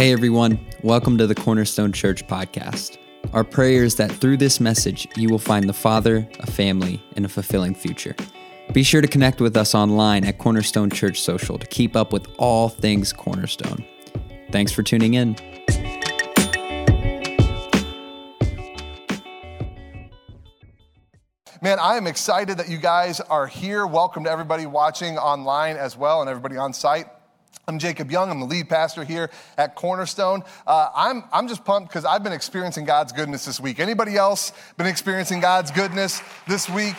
Hey everyone, welcome to the Cornerstone Church podcast. Our prayer is that through this message, you will find the Father, a family, and a fulfilling future. Be sure to connect with us online at Cornerstone Church Social to keep up with all things Cornerstone. Thanks for tuning in. Man, I am excited that you guys are here. Welcome to everybody watching online as well and everybody on site. I'm Jacob Young. I'm the lead pastor here at Cornerstone. Uh, I'm, I'm just pumped because I've been experiencing God's goodness this week. Anybody else been experiencing God's goodness this week?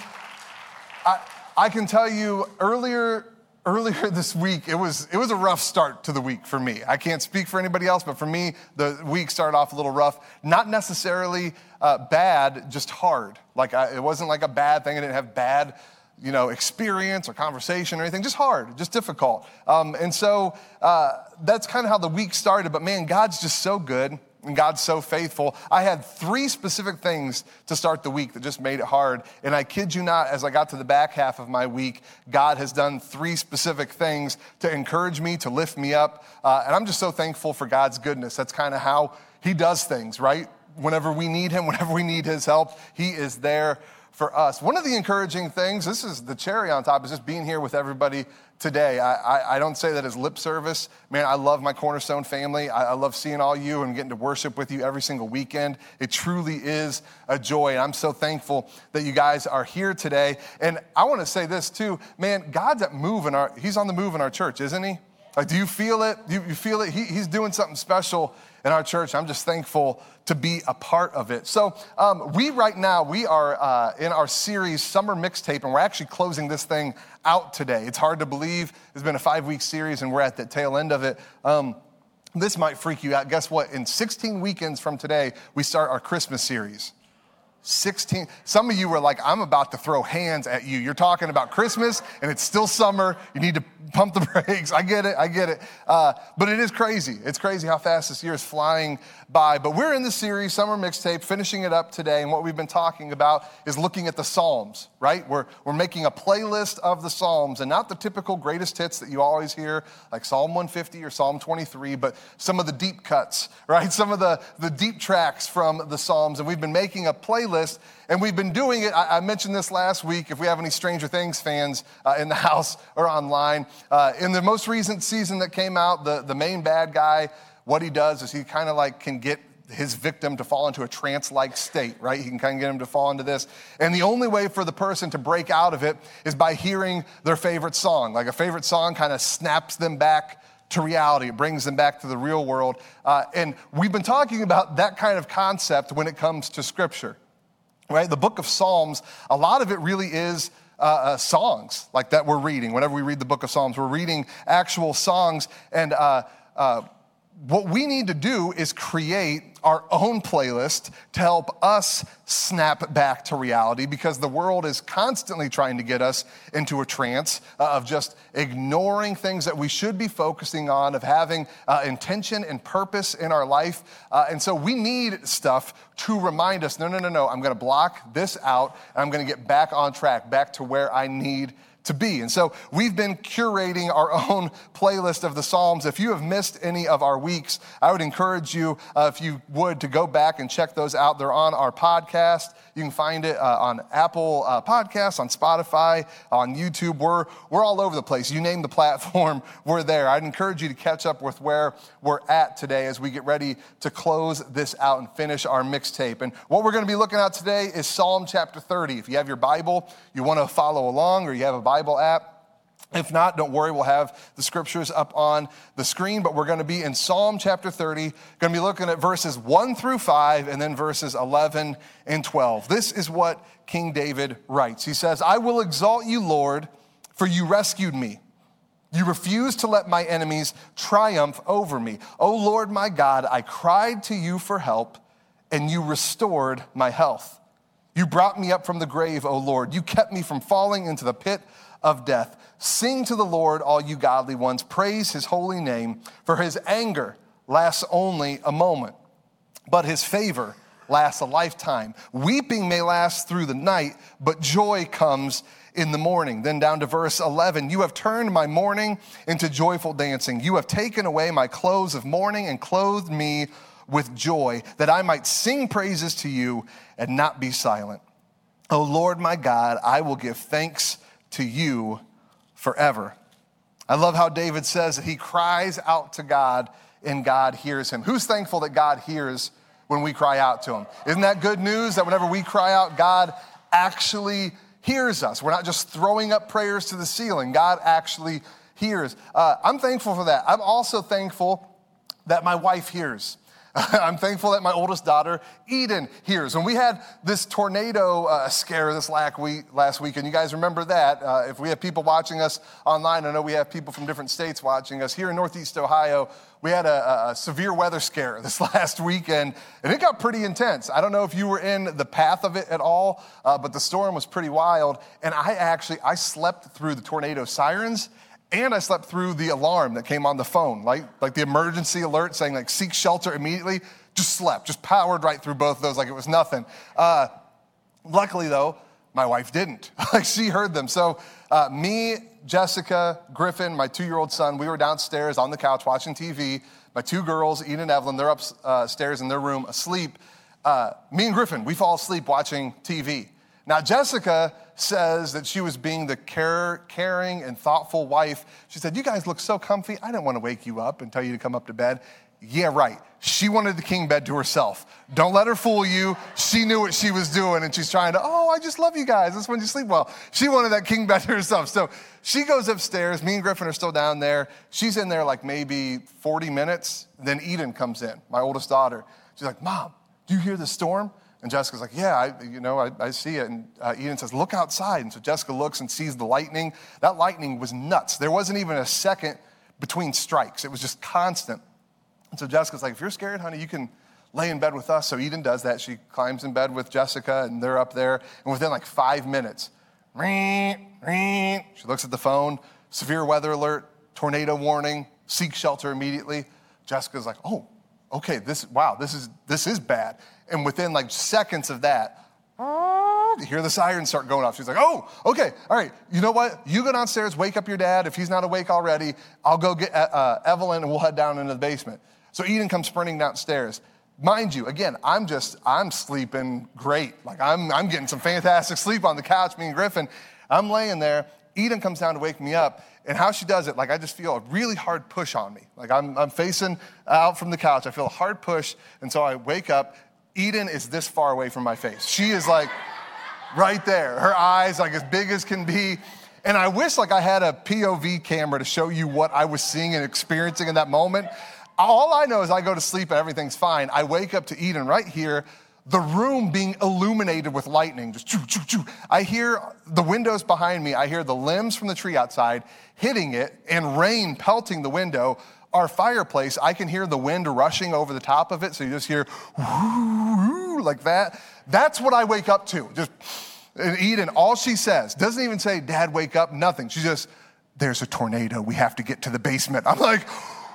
I, I can tell you earlier earlier this week it was it was a rough start to the week for me i can't speak for anybody else but for me the week started off a little rough not necessarily uh, bad just hard like I, it wasn't like a bad thing i didn't have bad you know, experience or conversation or anything, just hard, just difficult. Um, and so uh, that's kind of how the week started. But man, God's just so good and God's so faithful. I had three specific things to start the week that just made it hard. And I kid you not, as I got to the back half of my week, God has done three specific things to encourage me, to lift me up. Uh, and I'm just so thankful for God's goodness. That's kind of how He does things, right? Whenever we need Him, whenever we need His help, He is there for us. One of the encouraging things, this is the cherry on top, is just being here with everybody today. I, I, I don't say that as lip service. Man, I love my Cornerstone family. I, I, love seeing all you and getting to worship with you every single weekend. It truly is a joy. And I'm so thankful that you guys are here today. And I want to say this too, man, God's at move in our, he's on the move in our church, isn't he? Like, do you feel it? You, you feel it? He, he's doing something special in our church. I'm just thankful to be a part of it. So, um, we right now, we are uh, in our series, Summer Mixtape, and we're actually closing this thing out today. It's hard to believe. It's been a five week series, and we're at the tail end of it. Um, this might freak you out. Guess what? In 16 weekends from today, we start our Christmas series. 16. Some of you were like, I'm about to throw hands at you. You're talking about Christmas and it's still summer. You need to pump the brakes. I get it. I get it. Uh, but it is crazy. It's crazy how fast this year is flying by. But we're in the series, Summer Mixtape, finishing it up today. And what we've been talking about is looking at the Psalms, right? We're, we're making a playlist of the Psalms and not the typical greatest hits that you always hear, like Psalm 150 or Psalm 23, but some of the deep cuts, right? Some of the, the deep tracks from the Psalms. And we've been making a playlist and we've been doing it. I, I, mentioned this last week. If we have any Stranger Things fans uh, in the house or online, uh, in the most recent season that came out, the, the main bad guy, what he does is he kind of like can get his victim to fall into a trance like state, right? He can kind of get him to fall into this. And the only way for the person to break out of it is by hearing their favorite song. Like a favorite song kind of snaps them back to reality, it brings them back to the real world. Uh, and we've been talking about that kind of concept when it comes to scripture, right? The book of Psalms, a lot of it really is. Uh, uh, songs like that we're reading. Whenever we read the book of Psalms, we're reading actual songs. And uh, uh what we need to do is create our own playlist to help us snap back to reality because the world is constantly trying to get us into a trance uh, of just ignoring things that we should be focusing on, of having uh, intention and purpose in our life. Uh, and so we need stuff to remind us no, no, no, no, I'm going to block this out and I'm going to get back on track, back to where I need to be. And so we've been curating our own playlist of the Psalms. If you have missed any of our weeks, I would encourage you, uh, if you would, to go back and check those out. They're on our podcast. You can find it uh, on Apple uh, Podcasts, on Spotify, on YouTube. We're, we're all over the place. You name the platform, we're there. I'd encourage you to catch up with where we're at today as we get ready to close this out and finish our mixtape. And what we're going to be looking at today is Psalm chapter 30. If you have your Bible, you want to follow along, or you have a Bible app, if not, don't worry, we'll have the scriptures up on the screen, but we're going to be in Psalm chapter 30, going to be looking at verses 1 through 5 and then verses 11 and 12. This is what King David writes. He says, I will exalt you, Lord, for you rescued me. You refused to let my enemies triumph over me. O Lord my God, I cried to you for help, and you restored my health. You brought me up from the grave, O Lord. You kept me from falling into the pit of death. Sing to the Lord, all you godly ones. Praise his holy name, for his anger lasts only a moment, but his favor lasts a lifetime. Weeping may last through the night, but joy comes in the morning. Then down to verse 11 You have turned my mourning into joyful dancing. You have taken away my clothes of mourning and clothed me with joy, that I might sing praises to you and not be silent. O Lord my God, I will give thanks to you forever. I love how David says that he cries out to God and God hears him. Who's thankful that God hears when we cry out to him? Isn't that good news that whenever we cry out, God actually hears us? We're not just throwing up prayers to the ceiling, God actually hears. Uh, I'm thankful for that. I'm also thankful that my wife hears. I'm thankful that my oldest daughter, Eden, hears. When we had this tornado uh, scare this last week, and you guys remember that, uh, if we have people watching us online, I know we have people from different states watching us. Here in Northeast Ohio, we had a, a severe weather scare this last weekend, and it got pretty intense. I don't know if you were in the path of it at all, uh, but the storm was pretty wild. And I actually, I slept through the tornado sirens and I slept through the alarm that came on the phone, like, like the emergency alert saying like seek shelter immediately. Just slept, just powered right through both of those like it was nothing. Uh, luckily though, my wife didn't. like she heard them. So uh, me, Jessica, Griffin, my two-year-old son, we were downstairs on the couch watching TV. My two girls, Eden and Evelyn, they're upstairs in their room asleep. Uh, me and Griffin, we fall asleep watching TV. Now, Jessica says that she was being the care, caring and thoughtful wife. She said, You guys look so comfy. I didn't want to wake you up and tell you to come up to bed. Yeah, right. She wanted the king bed to herself. Don't let her fool you. She knew what she was doing and she's trying to, oh, I just love you guys. That's when you sleep well. She wanted that king bed to herself. So she goes upstairs. Me and Griffin are still down there. She's in there like maybe 40 minutes. Then Eden comes in, my oldest daughter. She's like, Mom, do you hear the storm? And Jessica's like, yeah, I, you know, I, I see it. And uh, Eden says, look outside. And so Jessica looks and sees the lightning. That lightning was nuts. There wasn't even a second between strikes. It was just constant. And so Jessica's like, if you're scared, honey, you can lay in bed with us. So Eden does that. She climbs in bed with Jessica and they're up there. And within like five minutes, she looks at the phone, severe weather alert, tornado warning, seek shelter immediately. Jessica's like, oh, okay, this, wow, this is, this is bad. And within like seconds of that, you hear the sirens start going off. She's like, oh, okay, all right. You know what? You go downstairs, wake up your dad. If he's not awake already, I'll go get uh, uh, Evelyn and we'll head down into the basement. So Eden comes sprinting downstairs. Mind you, again, I'm just, I'm sleeping great. Like I'm, I'm getting some fantastic sleep on the couch, me and Griffin. I'm laying there. Eden comes down to wake me up. And how she does it, like I just feel a really hard push on me. Like I'm, I'm facing out from the couch. I feel a hard push. And so I wake up. Eden is this far away from my face. She is like right there. Her eyes like as big as can be. And I wish like I had a POV camera to show you what I was seeing and experiencing in that moment. All I know is I go to sleep and everything's fine. I wake up to Eden right here the room being illuminated with lightning. Just choo, choo, choo. I hear the windows behind me. I hear the limbs from the tree outside hitting it and rain pelting the window. Our fireplace, I can hear the wind rushing over the top of it. So you just hear like that. That's what I wake up to. Just and Eden, all she says doesn't even say, Dad, wake up, nothing. She just, there's a tornado. We have to get to the basement. I'm like,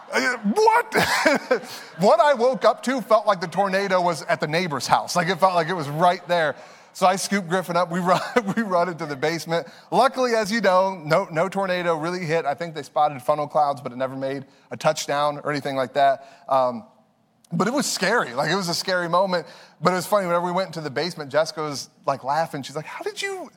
what? what I woke up to felt like the tornado was at the neighbor's house. Like it felt like it was right there. So I scooped Griffin up. We run, we run into the basement. Luckily, as you know, no, no tornado really hit. I think they spotted funnel clouds, but it never made a touchdown or anything like that. Um, but it was scary. Like it was a scary moment. But it was funny. Whenever we went into the basement, Jessica was like laughing. She's like, "How did you?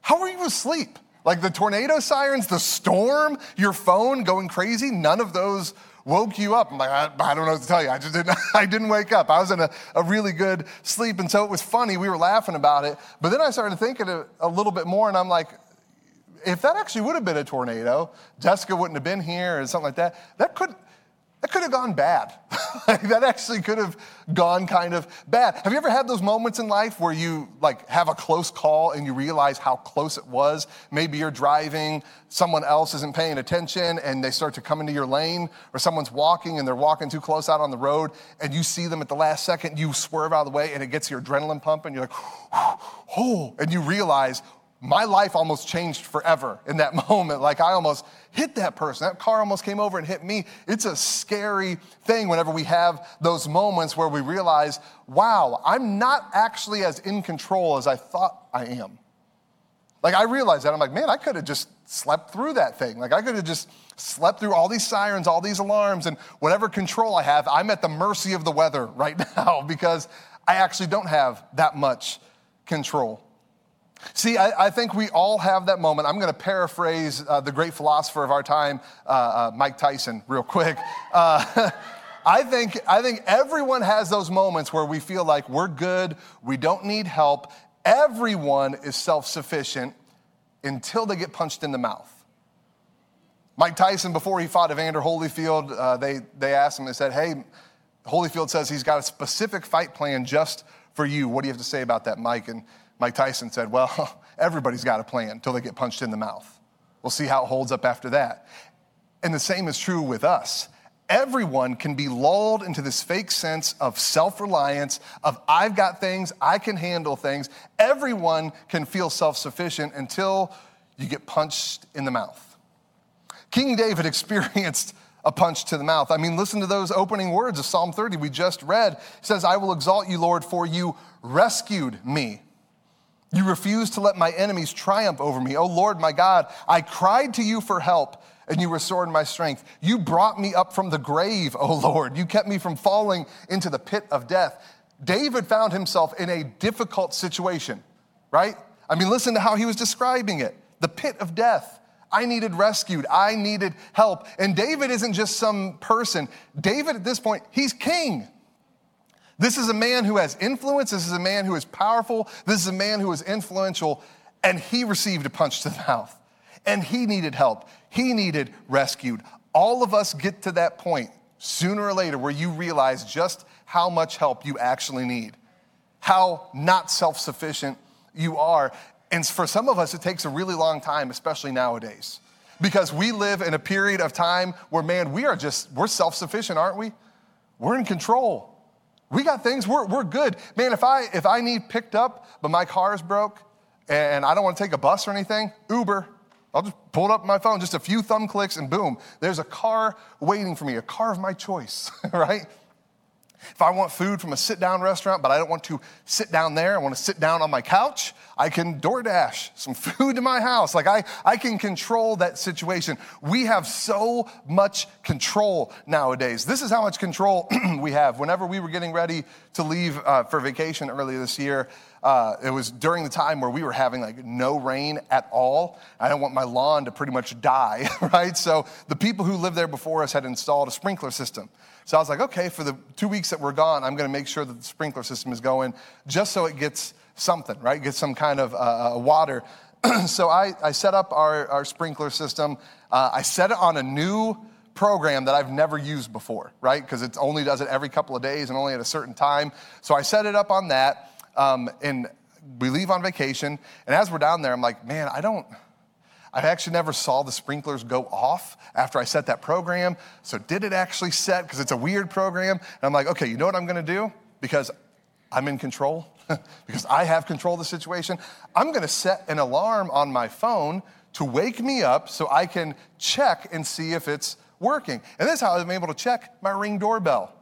How were you asleep? Like the tornado sirens, the storm, your phone going crazy. None of those woke you up. I'm like, I, I, don't know what to tell you. I just didn't, I didn't wake up. I was in a, a, really good sleep. And so it was funny. We were laughing about it. But then I started thinking a, a little bit more, and I'm like, if that actually would have been a tornado, Jessica wouldn't have been here or something like that. That could, that could have gone bad. that actually could have gone kind of bad. Have you ever had those moments in life where you like have a close call and you realize how close it was? Maybe you're driving, someone else isn't paying attention and they start to come into your lane, or someone's walking and they're walking too close out on the road and you see them at the last second, you swerve out of the way and it gets your adrenaline pumping. You're like, oh, and you realize my life almost changed forever in that moment. Like I almost hit that person. That car almost came over and hit me. It's a scary thing whenever we have those moments where we realize, wow, I'm not actually as in control as I thought I am. Like I realized that. I'm like, man, I could have just slept through that thing. Like I could have just slept through all these sirens, all these alarms, and whatever control I have, I'm at the mercy of the weather right now because I actually don't have that much control. See, I, I, think we all have that moment. I'm going to paraphrase uh, the great philosopher of our time, uh, uh, Mike Tyson, real quick. Uh, I, think, I think everyone has those moments where we feel like we're good, we don't need help. Everyone is self sufficient until they get punched in the mouth. Mike Tyson, before he fought Evander Holyfield, uh, they, they asked him, they said, Hey, Holyfield says he's got a specific fight plan just for you. What do you have to say about that, Mike? And Mike Tyson said, Well, everybody's got a plan until they get punched in the mouth. We'll see how it holds up after that. And the same is true with us. Everyone can be lulled into this fake sense of self reliance, of I've got things, I can handle things. Everyone can feel self sufficient until you get punched in the mouth. King David experienced a punch to the mouth. I mean, listen to those opening words of Psalm 30 we just read. It says, I will exalt you, Lord, for you rescued me. You refused to let my enemies triumph over me. Oh Lord, my God, I cried to you for help and you restored my strength. You brought me up from the grave, oh Lord. You kept me from falling into the pit of death. David found himself in a difficult situation, right? I mean, listen to how he was describing it the pit of death. I needed rescued. I needed help. And David isn't just some person. David, at this point, he's king. This is a man who has influence. This is a man who is powerful. This is a man who is influential. And he received a punch to the mouth. And he needed help. He needed rescued. All of us get to that point sooner or later where you realize just how much help you actually need, how not self sufficient you are. And for some of us, it takes a really long time, especially nowadays, because we live in a period of time where, man, we are just, we're self sufficient, aren't we? We're in control. We got things, we're, we're good. Man, if I, if I need picked up, but my car is broke and I don't want to take a bus or anything, Uber. I'll just pull it up my phone, just a few thumb clicks, and boom, there's a car waiting for me, a car of my choice, right? If I want food from a sit down restaurant, but I don't want to sit down there, I want to sit down on my couch, I can DoorDash some food to my house. Like I, I can control that situation. We have so much control nowadays. This is how much control we have. Whenever we were getting ready to leave uh, for vacation earlier this year, uh, it was during the time where we were having like no rain at all. I don't want my lawn to pretty much die, right? So the people who lived there before us had installed a sprinkler system. So I was like, okay, for the two weeks that we're gone, I'm going to make sure that the sprinkler system is going just so it gets something, right? Get some kind of uh, uh water. so I, I, set up our, our sprinkler system. Uh, I set it on a new program that I've never used before, right? Because it only does it every couple of days and only at a certain time. So I set it up on that. Um, and we leave on vacation. And as we're down there, I'm like, man, I don't. I actually never saw the sprinklers go off after I set that program. So, did it actually set? Because it's a weird program. And I'm like, okay, you know what I'm going to do? Because I'm in control, because I have control of the situation. I'm going to set an alarm on my phone to wake me up so I can check and see if it's working. And this is how I'm able to check my ring doorbell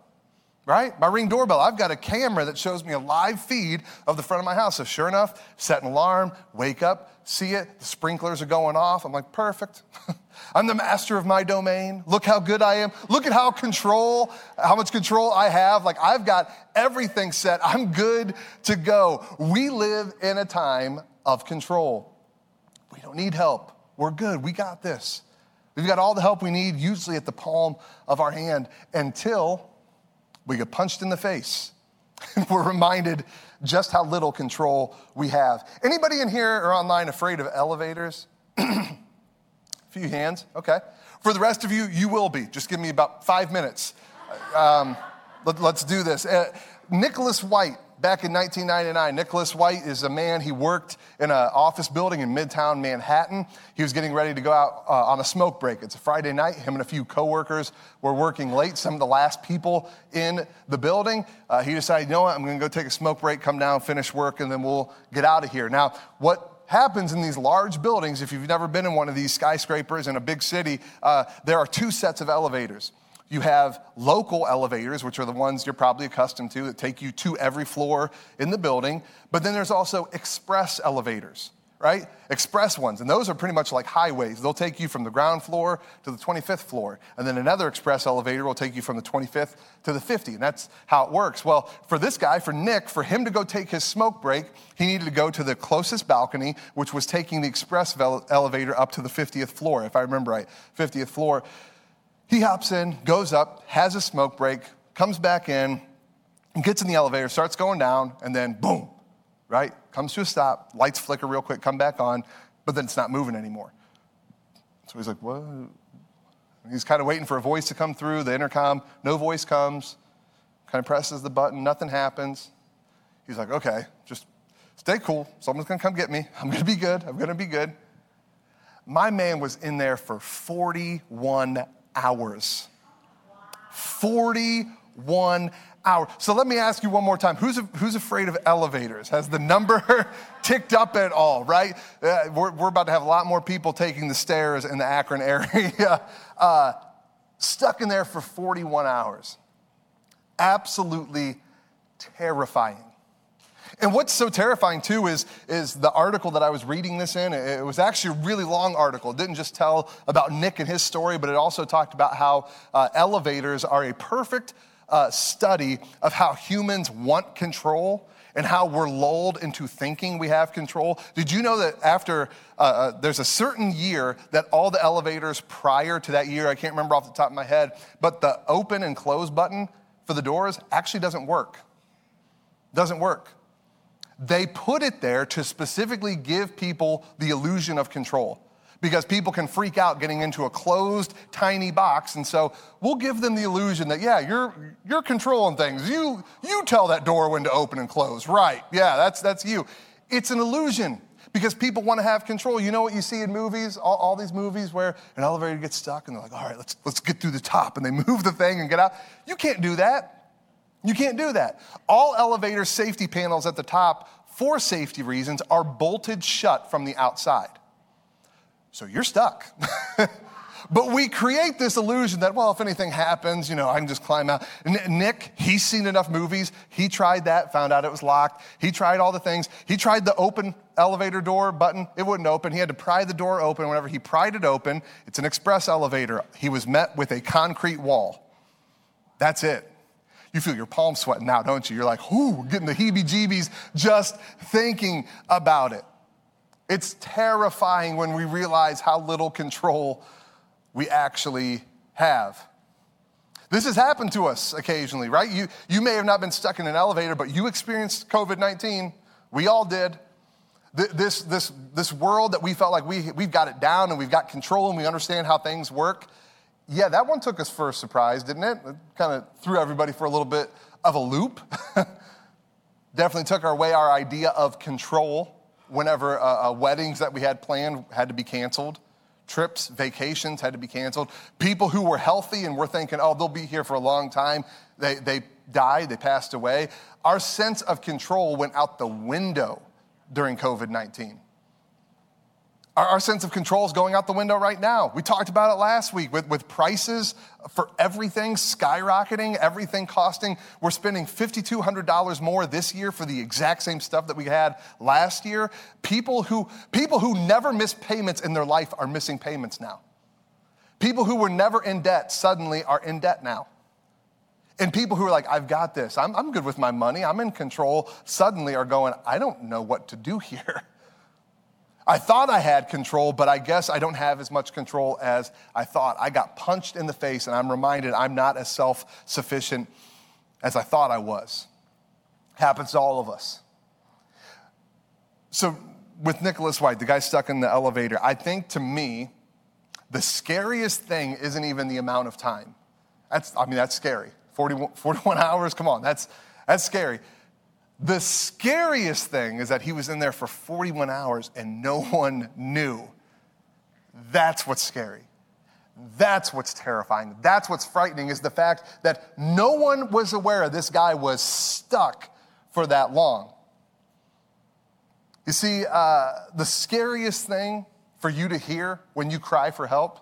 right? My ring doorbell, I've got a camera that shows me a live feed of the front of my house. So sure enough, set an alarm, wake up, see it, the sprinklers are going off. I'm like, perfect. I'm the master of my domain. Look how good I am. Look at how control, how much control I have. Like I've got everything set. I'm good to go. We live in a time of control. We don't need help. We're good. We got this. We've got all the help we need, usually at the palm of our hand, until we get punched in the face. And we're reminded just how little control we have. Anybody in here or online afraid of elevators? A few hands, okay. For the rest of you, you will be. Just give me about five minutes. Um, let, us do this. Uh, Nicholas White back in 1999. Nicholas White is a man, he worked in an office building in Midtown Manhattan. He was getting ready to go out uh, on a smoke break. It's a Friday night. Him and a few coworkers were working late, some of the last people in the building. Uh, he decided, you know what, I'm going to go take a smoke break, come down, finish work, and then we'll get out of here. Now, what happens in these large buildings, if you've never been in one of these skyscrapers in a big city, uh, there are two sets of elevators. You have local elevators, which are the ones you're probably accustomed to that take you to every floor in the building. But then there's also express elevators, right? Express ones. And those are pretty much like highways. They'll take you from the ground floor to the 25th floor. And then another express elevator will take you from the 25th to the 50. And that's how it works. Well, for this guy, for Nick, for him to go take his smoke break, he needed to go to the closest balcony, which was taking the express elevator up to the 50th floor, if I remember right, 50th floor. He hops in, goes up, has a smoke break, comes back in, gets in the elevator, starts going down, and then boom, right? Comes to a stop, lights flicker real quick, come back on, but then it's not moving anymore. So he's like, what? He's kind of waiting for a voice to come through the intercom. No voice comes, kind of presses the button, nothing happens. He's like, okay, just stay cool. Someone's gonna come get me. I'm gonna be good. I'm gonna be good. My man was in there for 41 hours. 41 hours. So let me ask you one more time who's, who's afraid of elevators? Has the number ticked up at all, right? Uh, we're, we're, about to have a lot more people taking the stairs in the Akron area. Uh, stuck in there for 41 hours. Absolutely terrifying. And what's so terrifying too is, is the article that I was reading this in. It was actually a really long article. It didn't just tell about Nick and his story, but it also talked about how uh, elevators are a perfect uh, study of how humans want control and how we're lulled into thinking we have control. Did you know that after uh, uh, there's a certain year that all the elevators prior to that year, I can't remember off the top of my head, but the open and close button for the doors actually doesn't work. Doesn't work. They put it there to specifically give people the illusion of control. Because people can freak out getting into a closed tiny box and so we'll give them the illusion that yeah you're you're controlling things. You you tell that door when to open and close. Right. Yeah that's that's you. It's an illusion because people want to have control. You know what you see in movies all, all these movies where an elevator gets stuck and they're like all right let's let's get through the top and they move the thing and get out? You can't do that you can't do that. All elevator safety panels at the top, for safety reasons, are bolted shut from the outside. So you're stuck. but we create this illusion that, well, if anything happens, you know, I can just climb out. Nick, he's seen enough movies. He tried that, found out it was locked. He tried all the things. He tried the open elevator door button, it wouldn't open. He had to pry the door open. Whenever he pried it open, it's an express elevator. He was met with a concrete wall. That's it. You feel your palms sweating now, don't you? You're like, whoo, getting the heebie jeebies just thinking about it. It's terrifying when we realize how little control we actually have. This has happened to us occasionally, right? You, you may have not been stuck in an elevator, but you experienced COVID 19. We all did. This, this, this world that we felt like we, we've got it down and we've got control and we understand how things work yeah, that one took us for a surprise, didn't it? It kind of threw everybody for a little bit of a loop. Definitely took our way our idea of control whenever uh, uh, weddings that we had planned had to be canceled. Trips, vacations had to be canceled. People who were healthy and we're thinking, oh, they'll be here for a long time, they, they died, they passed away. Our sense of control went out the window during COVID 19. Our, our sense of control is going out the window right now. We talked about it last week with, with prices for everything skyrocketing, everything costing. We're spending $5,200 more this year for the exact same stuff that we had last year. People who, people who never missed payments in their life are missing payments now. People who were never in debt suddenly are in debt now. And people who are like, I've got this, I'm, I'm good with my money, I'm in control, suddenly are going, I don't know what to do here. I thought I had control, but I guess I don't have as much control as I thought. I got punched in the face, and I'm reminded I'm not as self sufficient as I thought I was. Happens to all of us. So, with Nicholas White, the guy stuck in the elevator, I think to me, the scariest thing isn't even the amount of time. That's, I mean, that's scary. 41, 41 hours, come on, that's, that's scary. The scariest thing is that he was in there for 41 hours and no one knew. That's what's scary. That's what's terrifying. That's what's frightening is the fact that no one was aware this guy was stuck for that long. You see, uh, the scariest thing for you to hear when you cry for help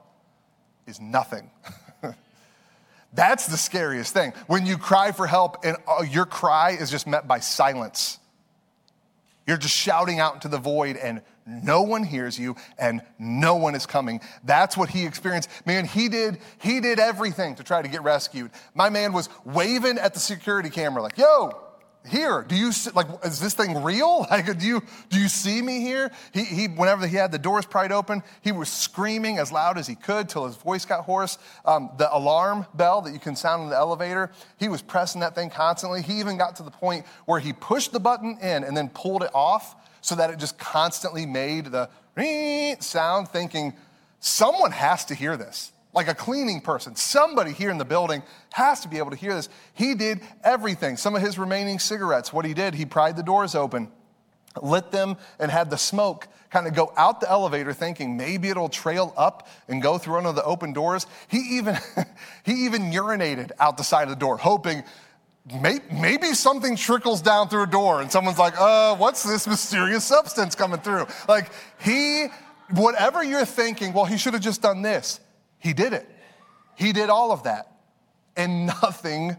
is nothing. That's the scariest thing. When you cry for help and uh, your cry is just met by silence. You're just shouting out into the void and no one hears you and no one is coming. That's what he experienced. Man, he did he did everything to try to get rescued. My man was waving at the security camera like, "Yo, here do you see, like is this thing real? Like do you do you see me here? He, he whenever he had the doors pried open he was screaming as loud as he could till his voice got hoarse. Um, the alarm bell that you can sound in the elevator he was pressing that thing constantly. He even got to the point where he pushed the button in and then pulled it off so that it just constantly made the sound thinking someone has to hear this like a cleaning person. Somebody here in the building has to be able to hear this. He did everything. Some of his remaining cigarettes, what he did, he pried the doors open, lit them, and had the smoke kind of go out the elevator thinking maybe it'll trail up and go through one of the open doors. He even, he even urinated out the side of the door, hoping maybe something trickles down through a door and someone's like, uh, what's this mysterious substance coming through? Like he, whatever you're thinking, well, he should have just done this. He did it. He did all of that. And nothing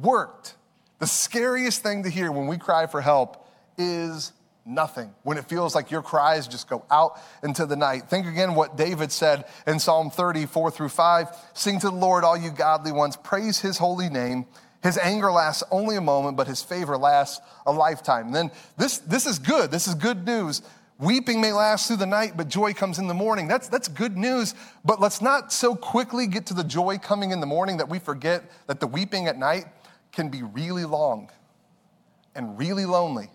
worked. The scariest thing to hear when we cry for help is nothing. When it feels like your cries just go out into the night. Think again what David said in Psalm 34 through 5 Sing to the Lord, all you godly ones, praise his holy name. His anger lasts only a moment, but his favor lasts a lifetime. And then this, this is good. This is good news. Weeping may last through the night, but joy comes in the morning. That's, that's good news. But let's not so quickly get to the joy coming in the morning that we forget that the weeping at night can be really long and really lonely.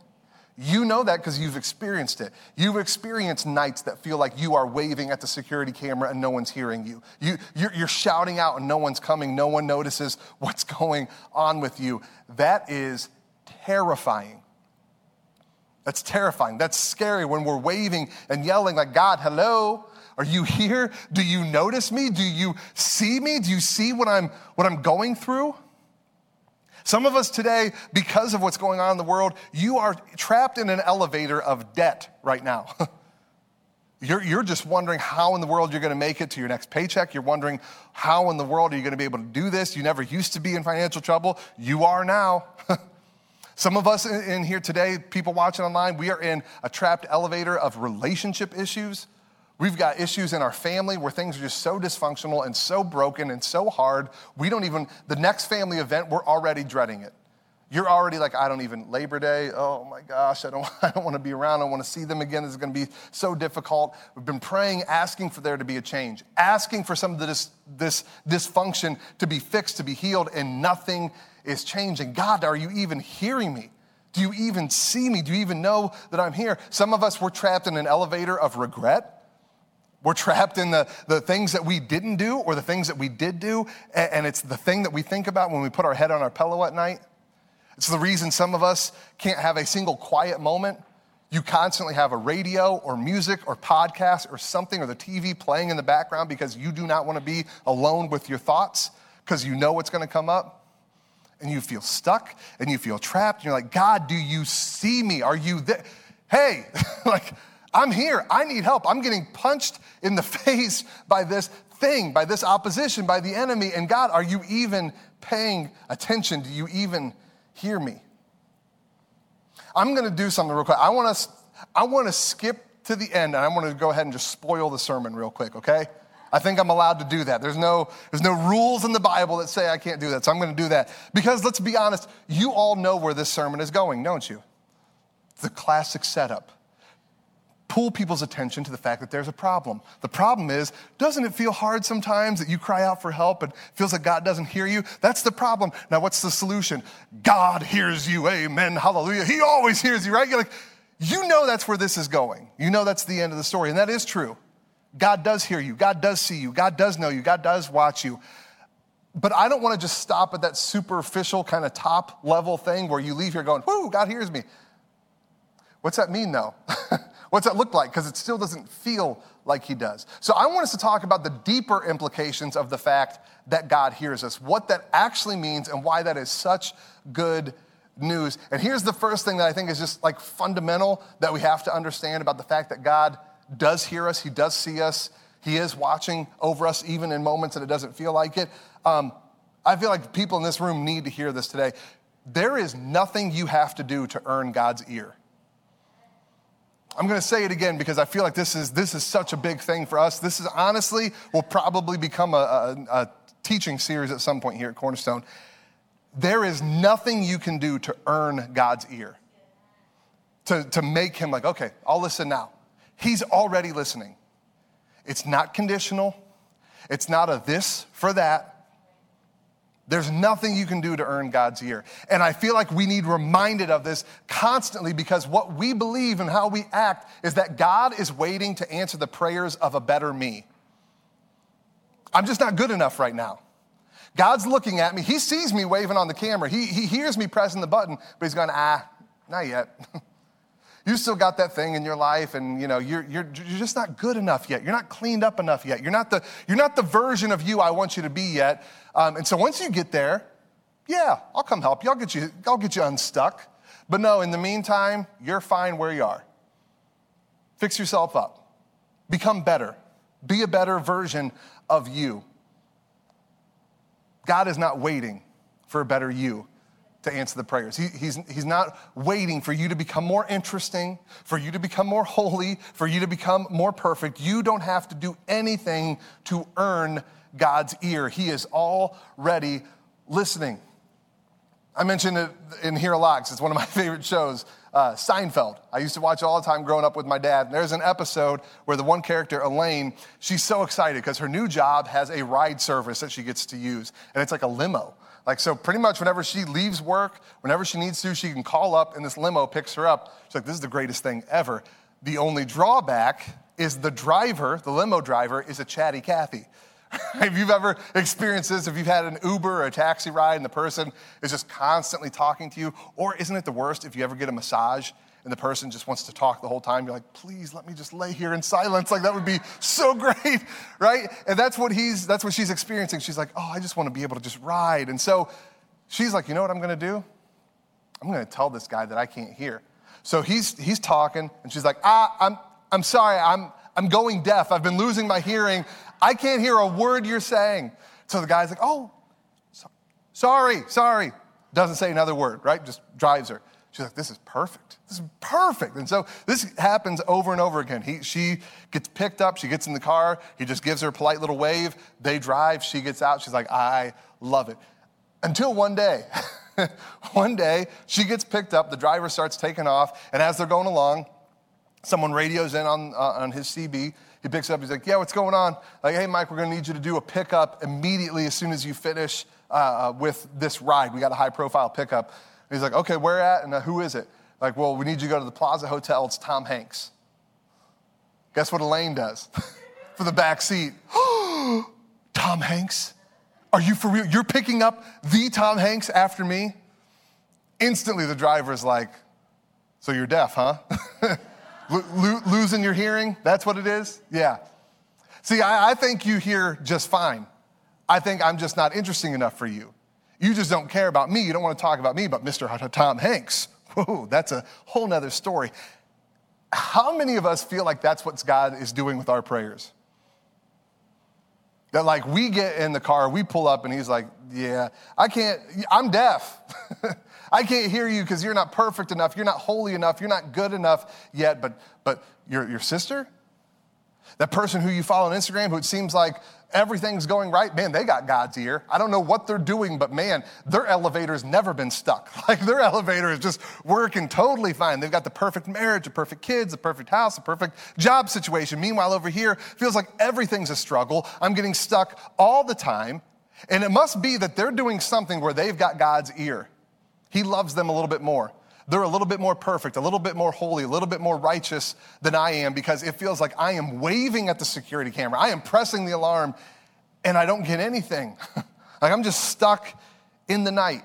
You know that because you've experienced it. You've experienced nights that feel like you are waving at the security camera and no one's hearing you. you you're, you're shouting out and no one's coming, no one notices what's going on with you. That is terrifying. That's terrifying. That's scary when we're waving and yelling like, God, hello, are you here? Do you notice me? Do you see me? Do you see what I'm, what I'm going through? Some of us today, because of what's going on in the world, you are trapped in an elevator of debt right now. You're, you're just wondering how in the world you're going to make it to your next paycheck. You're wondering how in the world are you going to be able to do this. You never used to be in financial trouble. You are now. Some of us in here today, people watching online, we are in a trapped elevator of relationship issues. We've got issues in our family where things are just so dysfunctional and so broken and so hard. We don't even, the next family event, we're already dreading it. You're already like, I don't even, Labor Day, oh my gosh, I don't, I don't want to be around. I want to see them again. This is going to be so difficult. We've been praying, asking for there to be a change, asking for some of this, this dysfunction to be fixed, to be healed, and nothing is changing. God, are you even hearing me? Do you even see me? Do you even know that I'm here? Some of us, we're trapped in an elevator of regret. We're trapped in the, the things that we didn't do or the things that we did do, and, and it's the thing that we think about when we put our head on our pillow at night. It's the reason some of us can't have a single quiet moment. You constantly have a radio or music or podcast or something or the TV playing in the background because you do not want to be alone with your thoughts because you know what's going to come up and you feel stuck and you feel trapped. And you're like, God, do you see me? Are you there? Hey, like, I'm here. I need help. I'm getting punched in the face by this thing, by this opposition, by the enemy. And God, are you even paying attention? Do you even hear me? I'm going to do something real quick. I want to I want to skip to the end and I want to go ahead and just spoil the sermon real quick, okay? I think I'm allowed to do that. There's no, there's no rules in the Bible that say I can't do that, so I'm going to do that. Because let's be honest, you all know where this sermon is going, don't you? The classic setup. Pull people's attention to the fact that there's a problem. The problem is, doesn't it feel hard sometimes that you cry out for help and feels like God doesn't hear you? That's the problem. Now, what's the solution? God hears you, amen, hallelujah. He always hears you, right? You're like, you know that's where this is going. You know that's the end of the story, and that is true. God does hear you, God does see you, God does know you, God does watch you. But I don't want to just stop at that superficial kind of top level thing where you leave here going, whoo, God hears me. What's that mean though? What's that look like? Because it still doesn't feel like He does. So I want us to talk about the deeper implications of the fact that God hears us, what that actually means, and why that is such good news. And here's the first thing that I think is just like fundamental that we have to understand about the fact that God does hear us, He does see us, He is watching over us even in moments that it doesn't feel like it. Um, I feel like people in this room need to hear this today. There is nothing you have to do to earn God's ear. I'm going to say it again because I feel like this is, this is such a big thing for us. This is honestly will probably become a, a, a teaching series at some point here at Cornerstone. There is nothing you can do to earn God's ear, to, to make him like, okay, I'll listen now. He's already listening. It's not conditional, it's not a this for that. There's nothing you can do to earn God's ear. And I feel like we need reminded of this constantly because what we believe and how we act is that God is waiting to answer the prayers of a better me. I'm just not good enough right now. God's looking at me. He sees me waving on the camera. He, he hears me pressing the button, but he's going, ah, not yet. you still got that thing in your life and you know you're, you're, you're just not good enough yet. You're not cleaned up enough yet. You're not the, you're not the version of you i want you to be yet. Um, and so once you get there yeah i'll come help you. I'll get you i'll get you unstuck. But no in the meantime you're fine where you are. Fix yourself up. Become better. Be a better version of you. God is not waiting for a better you to answer the prayers. He, he's, he's not waiting for you to become more interesting, for you to become more holy, for you to become more perfect. You don't have to do anything to earn God's ear. He is already listening. I mentioned it in here a lot because it's one of my favorite shows. Uh, Seinfeld. I used to watch all the time growing up with my dad. And There's an episode where the one character, Elaine, she's so excited because her new job has a ride service that she gets to use. And it's like a limo. Like, so pretty much whenever she leaves work, whenever she needs to, she can call up and this limo picks her up. She's like, this is the greatest thing ever. The only drawback is the driver, the limo driver, is a chatty Cathy. if you've ever experienced this, if you've had an Uber or a taxi ride and the person is just constantly talking to you, or isn't it the worst if you ever get a massage and the person just wants to talk the whole time. You're like, please let me just lay here in silence. Like that would be so great, right? And that's what he's, that's what she's experiencing. She's like, oh, I just want to be able to just ride. And so she's like, you know what I'm going to do? I'm going to tell this guy that I can't hear. So he's, he's talking, and she's like, ah, I'm, I'm sorry, I'm, I'm going deaf. I've been losing my hearing. I can't hear a word you're saying. So the guy's like, oh, so, sorry, sorry. Doesn't say another word, right? Just drives her. She's like, this is perfect. This is perfect. And so this happens over and over again. He, she gets picked up, she gets in the car, he just gives her a polite little wave. They drive, she gets out. She's like, I love it. Until one day, one day, she gets picked up, the driver starts taking off, and as they're going along, someone radios in on, uh, on his CB. He picks up, he's like, Yeah, what's going on? Like, hey, Mike, we're gonna need you to do a pickup immediately as soon as you finish uh, uh with this ride. We got a high profile pickup he's like, okay, where at and uh, who is it? Like, well, we need you to go to the Plaza Hotel. It's Tom Hanks. Guess what Elaine does for the back seat? Tom Hanks? Are you for real? You're picking up the Tom Hanks after me? Instantly, the driver's like, so you're deaf, huh? Lo- losing your hearing? That's what it is? Yeah. See, I, I think you hear just fine. I think I'm just not interesting enough for you. You just don't care about me. You don't want to talk about me, but Mr. Tom Hanks. Whoa, that's a whole nother story. How many of us feel like that's what God is doing with our prayers? That like we get in the car, we pull up, and he's like, Yeah, I can't, I'm deaf. I can't hear you because you're not perfect enough, you're not holy enough, you're not good enough yet, but but your, your sister? That person who you follow on Instagram who it seems like everything's going right, man, they got God's ear. I don't know what they're doing, but man, their elevator's never been stuck. Like their elevator is just working totally fine. They've got the perfect marriage, the perfect kids, the perfect house, the perfect job situation. Meanwhile, over here, feels like everything's a struggle. I'm getting stuck all the time. And it must be that they're doing something where they've got God's ear. He loves them a little bit more they're a little bit more perfect, a little bit more holy, a little bit more righteous than I am because it feels like I am waving at the security camera. I am pressing the alarm and I don't get anything. like I'm just stuck in the night.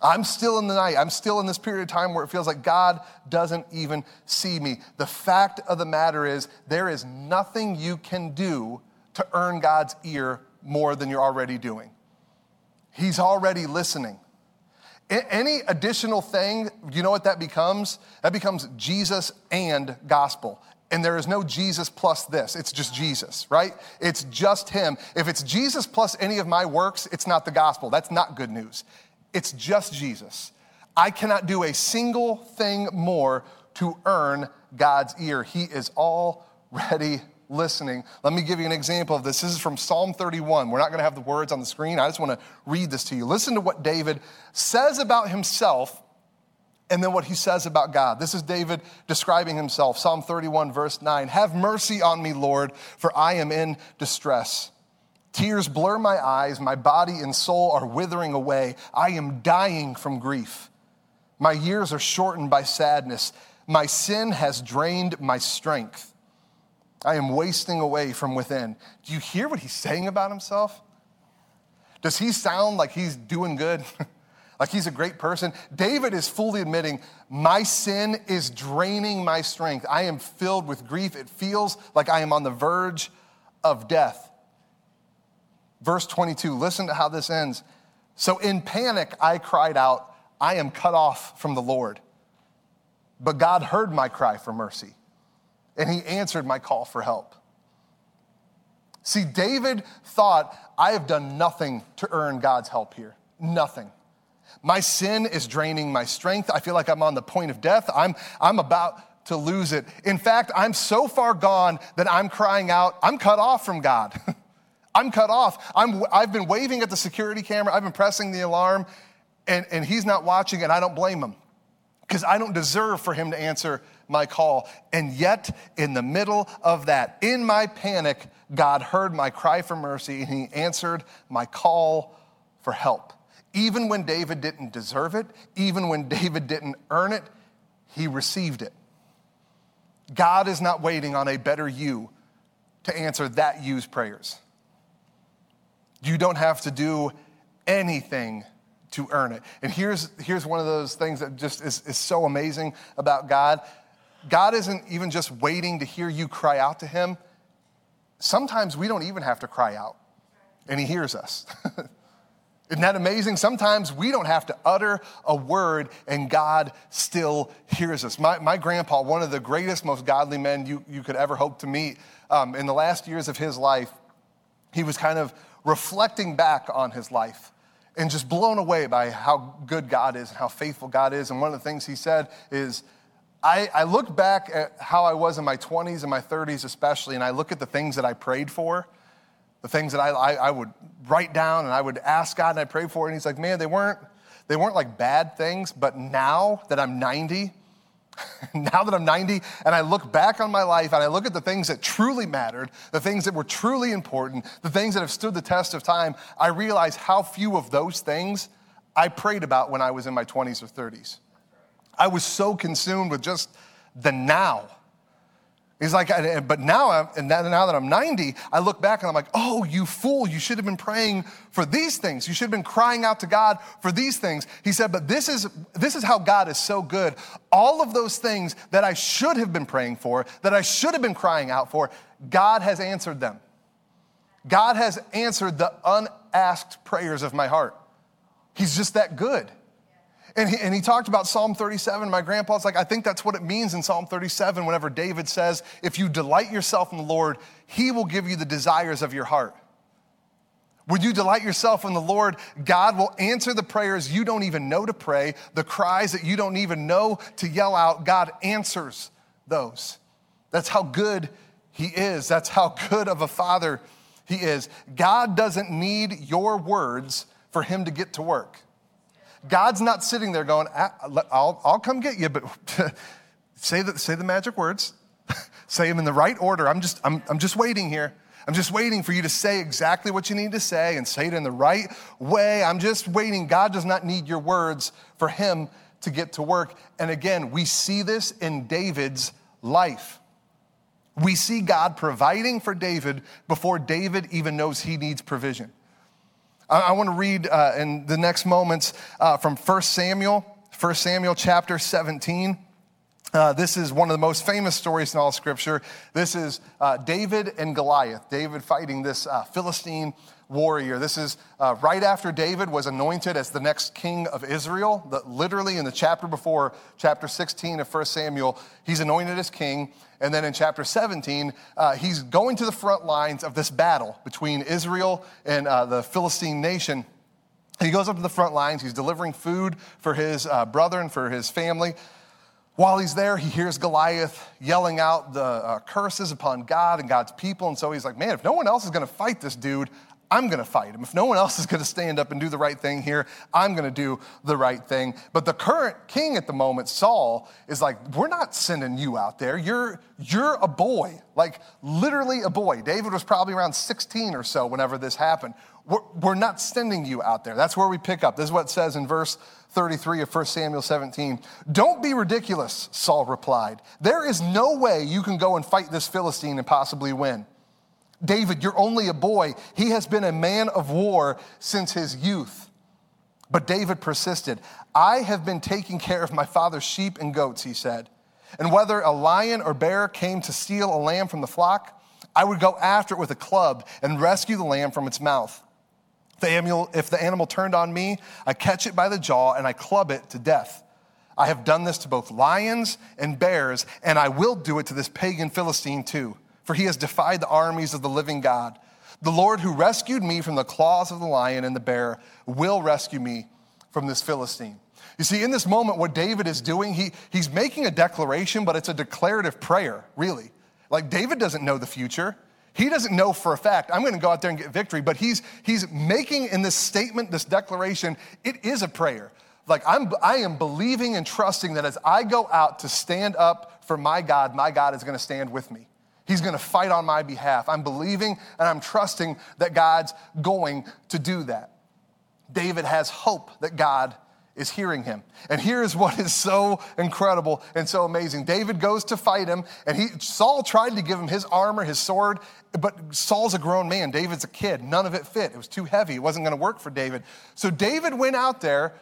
I'm still in the night. I'm still in this period of time where it feels like God doesn't even see me. The fact of the matter is, there is nothing you can do to earn God's ear more than you're already doing. He's already listening. Any additional thing, you know what that becomes? That becomes Jesus and gospel. And there is no Jesus plus this. It's just Jesus, right? It's just Him. If it's Jesus plus any of my works, it's not the gospel. That's not good news. It's just Jesus. I cannot do a single thing more to earn God's ear. He is already listening. Let me give you an example of this. This is from Psalm 31. We're not going to have the words on the screen. I just want to read this to you. Listen to what David says about himself and then what he says about God. This is David describing himself. Psalm 31, verse 9 Have mercy on me, Lord, for I am in distress. Tears blur my eyes, my body and soul are withering away. I am dying from grief. My years are shortened by sadness. My sin has drained my strength. I am wasting away from within. Do you hear what he's saying about himself? Does he sound like he's doing good? like he's a great person? David is fully admitting, My sin is draining my strength. I am filled with grief. It feels like I am on the verge of death. Verse 22, listen to how this ends. So in panic, I cried out, I am cut off from the Lord. But God heard my cry for mercy and he answered my call for help. See, David thought, I have done nothing to earn God's help here. Nothing. My sin is draining my strength. I feel like I'm on the point of death. I'm, I'm about to lose it. In fact, I'm so far gone that I'm crying out, I'm cut off from God. I'm cut off. I'm, I've been waving at the security camera, I've been pressing the alarm, and, and he's not watching, and I don't blame him because I don't deserve for him to answer my call. And yet, in the middle of that, in my panic, God heard my cry for mercy and he answered my call for help. Even when David didn't deserve it, even when David didn't earn it, he received it. God is not waiting on a better you to answer that you's prayers. You don't have to do anything to earn it. And here's, here's one of those things that just is, is so amazing about God God isn't even just waiting to hear you cry out to Him. Sometimes we don't even have to cry out, and He hears us. Isn't that amazing? Sometimes we don't have to utter a word and God still hears us. My, my grandpa, one of the greatest, most godly men you, you could ever hope to meet, um, in the last years of his life, he was kind of reflecting back on his life and just blown away by how good God is and how faithful God is. And one of the things he said is, I, I look back at how I was in my 20s and my 30s, especially, and I look at the things that I prayed for, the things that I, I, I would write down and I would ask God and I prayed for. And He's like, man, they weren't, they weren't like bad things, but now that I'm 90, now that I'm 90 and I look back on my life and I look at the things that truly mattered, the things that were truly important, the things that have stood the test of time, I realize how few of those things I prayed about when I was in my 20s or 30s. I was so consumed with just the now. He's like, but now, I'm, and now that I'm 90, I look back and I'm like, oh, you fool, you should have been praying for these things. You should have been crying out to God for these things. He said, but this is, this is how God is so good. All of those things that I should have been praying for, that I should have been crying out for, God has answered them. God has answered the unasked prayers of my heart. He's just that good. And he, and he talked about Psalm 37. My grandpa's like, I think that's what it means in Psalm 37 whenever David says, If you delight yourself in the Lord, he will give you the desires of your heart. When you delight yourself in the Lord, God will answer the prayers you don't even know to pray, the cries that you don't even know to yell out. God answers those. That's how good He is. That's how good of a Father He is. God doesn't need your words for Him to get to work. God's not sitting there going, ah, I'll, I'll come get you, but say, the, say the magic words, say them in the right order. I'm just, I'm, I'm just waiting here. I'm just waiting for you to say exactly what you need to say and say it in the right way. I'm just waiting. God does not need your words for him to get to work. And again, we see this in David's life. We see God providing for David before David even knows he needs provision. I, I want to read uh, in the next moments uh, from 1 Samuel, 1 Samuel chapter 17. Uh, this is one of the most famous stories in all Scripture. This is uh, David and Goliath. David fighting this uh, Philistine warrior. This is uh, right after David was anointed as the next king of Israel. The, literally in the chapter before, chapter 16 of 1 Samuel, he's anointed as king. And then in chapter 17, uh, he's going to the front lines of this battle between Israel and uh, the Philistine nation. He goes up to the front lines. He's delivering food for his uh, brother and for his family. While he's there, he hears Goliath yelling out the uh, curses upon God and God's people. And so he's like, man, if no one else is going to fight this dude, I'm going to fight him. If no one else is going to stand up and do the right thing here, I'm going to do the right thing. But the current king at the moment, Saul, is like, we're not sending you out there. You're, you're a boy, like literally a boy. David was probably around 16 or so whenever this happened. We're, we're not sending you out there. That's where we pick up. This is what it says in verse 33 of 1 Samuel 17. Don't be ridiculous, Saul replied. There is no way you can go and fight this Philistine and possibly win. David, you're only a boy. He has been a man of war since his youth. But David persisted. I have been taking care of my father's sheep and goats, he said. And whether a lion or bear came to steal a lamb from the flock, I would go after it with a club and rescue the lamb from its mouth. If the animal turned on me, I catch it by the jaw and I club it to death. I have done this to both lions and bears, and I will do it to this pagan Philistine too, for he has defied the armies of the living God. The Lord who rescued me from the claws of the lion and the bear will rescue me from this Philistine. You see, in this moment, what David is doing, he, he's making a declaration, but it's a declarative prayer, really. Like David doesn't know the future. He doesn't know for a fact, I'm going to go out there and get victory, but he's, he's making in this statement, this declaration, it is a prayer. Like I'm, I am believing and trusting that as I go out to stand up for my God, my God is going to stand with me. He's going to fight on my behalf. I'm believing and I'm trusting that God's going to do that. David has hope that God is hearing him. And here's what is so incredible and so amazing. David goes to fight him, and he Saul tried to give him his armor, his sword, but Saul's a grown man. David's a kid. None of it fit. It was too heavy. It wasn't going to work for David. So David went out there